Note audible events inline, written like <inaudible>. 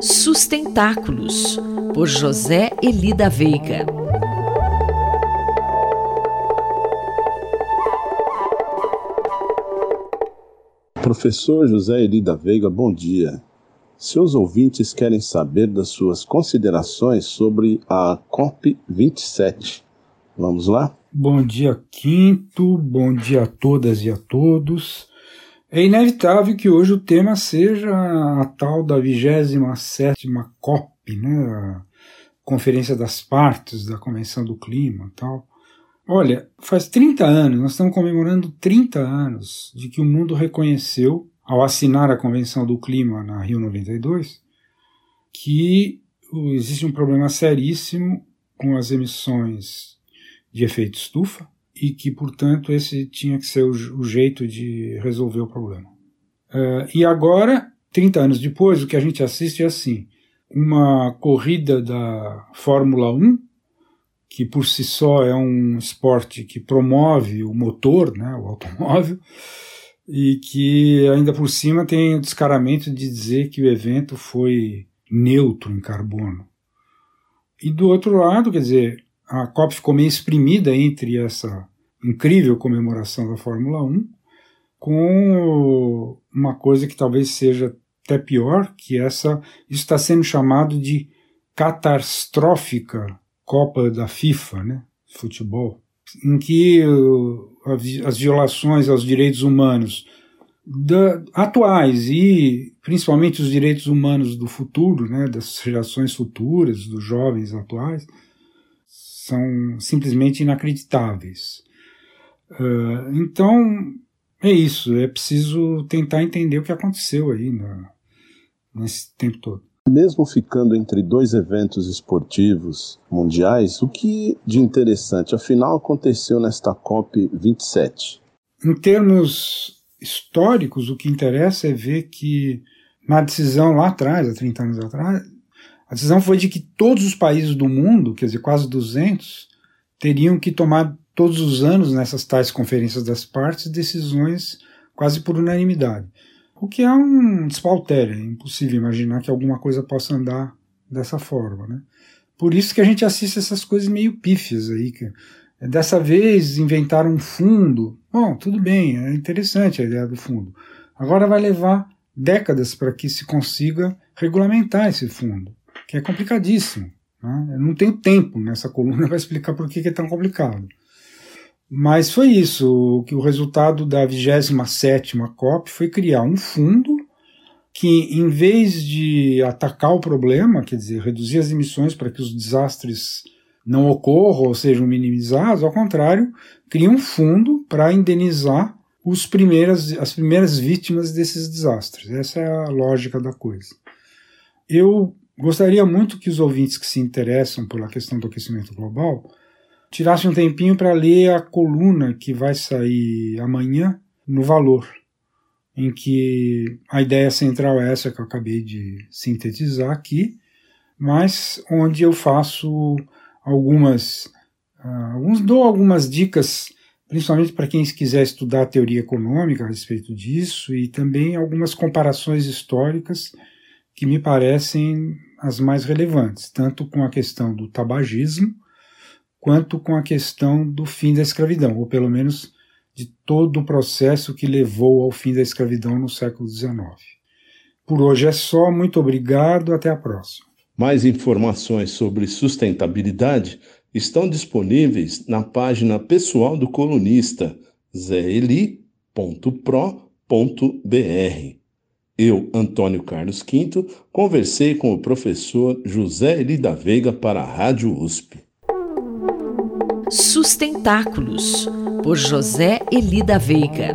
Sustentáculos, por José Elida Veiga. Professor José Elida Veiga, bom dia. Seus ouvintes querem saber das suas considerações sobre a COP27. Vamos lá? Bom dia, Quinto. Bom dia a todas e a todos. É inevitável que hoje o tema seja a tal da 27 COP, né? a Conferência das Partes da Convenção do Clima tal. Olha, faz 30 anos, nós estamos comemorando 30 anos de que o mundo reconheceu, ao assinar a Convenção do Clima na Rio 92, que existe um problema seríssimo com as emissões de efeito estufa e que, portanto, esse tinha que ser o, o jeito de resolver o problema. Uh, e agora, 30 anos depois, o que a gente assiste é assim: uma corrida da Fórmula 1, que por si só é um esporte que promove o motor, né, o automóvel, e que ainda por cima tem o descaramento de dizer que o evento foi neutro em carbono. E do outro lado, quer dizer, a COP ficou meio exprimida entre essa incrível comemoração da Fórmula 1 com uma coisa que talvez seja até pior, que essa isso está sendo chamado de catastrófica Copa da FIFA, né, futebol, em que as violações aos direitos humanos da, atuais e principalmente os direitos humanos do futuro, né, das gerações futuras, dos jovens atuais, são simplesmente inacreditáveis. Uh, então, é isso, é preciso tentar entender o que aconteceu aí na, nesse tempo todo. Mesmo ficando entre dois eventos esportivos mundiais, o que de interessante afinal aconteceu nesta COP 27? Em termos históricos, o que interessa é ver que na decisão lá atrás, há 30 anos atrás, a decisão foi de que todos os países do mundo, quer dizer, quase 200, teriam que tomar todos os anos nessas tais conferências das partes decisões quase por unanimidade. O que é um despautério, é impossível imaginar que alguma coisa possa andar dessa forma. Né? Por isso que a gente assiste essas coisas meio pífias aí. Que, dessa vez inventaram um fundo. Bom, tudo bem, é interessante a ideia do fundo. Agora vai levar décadas para que se consiga regulamentar esse fundo que é complicadíssimo. Né? Eu não tenho tempo nessa coluna <laughs> para explicar por que é tão complicado. Mas foi isso, que o resultado da 27 COP foi criar um fundo que, em vez de atacar o problema, quer dizer, reduzir as emissões para que os desastres não ocorram ou sejam minimizados, ao contrário, cria um fundo para indenizar os primeiras, as primeiras vítimas desses desastres. Essa é a lógica da coisa. Eu Gostaria muito que os ouvintes que se interessam pela questão do aquecimento global tirassem um tempinho para ler a coluna que vai sair amanhã no Valor, em que a ideia central é essa que eu acabei de sintetizar aqui, mas onde eu faço algumas, uh, alguns, dou algumas dicas, principalmente para quem quiser estudar a teoria econômica a respeito disso, e também algumas comparações históricas que me parecem as mais relevantes, tanto com a questão do tabagismo, quanto com a questão do fim da escravidão, ou pelo menos de todo o processo que levou ao fim da escravidão no século XIX. Por hoje é só, muito obrigado, até a próxima. Mais informações sobre sustentabilidade estão disponíveis na página pessoal do colunista zeli.pro.br. Eu, Antônio Carlos Quinto, conversei com o professor José Eli da Veiga para a Rádio USP. Sustentáculos, por José Eli da Veiga.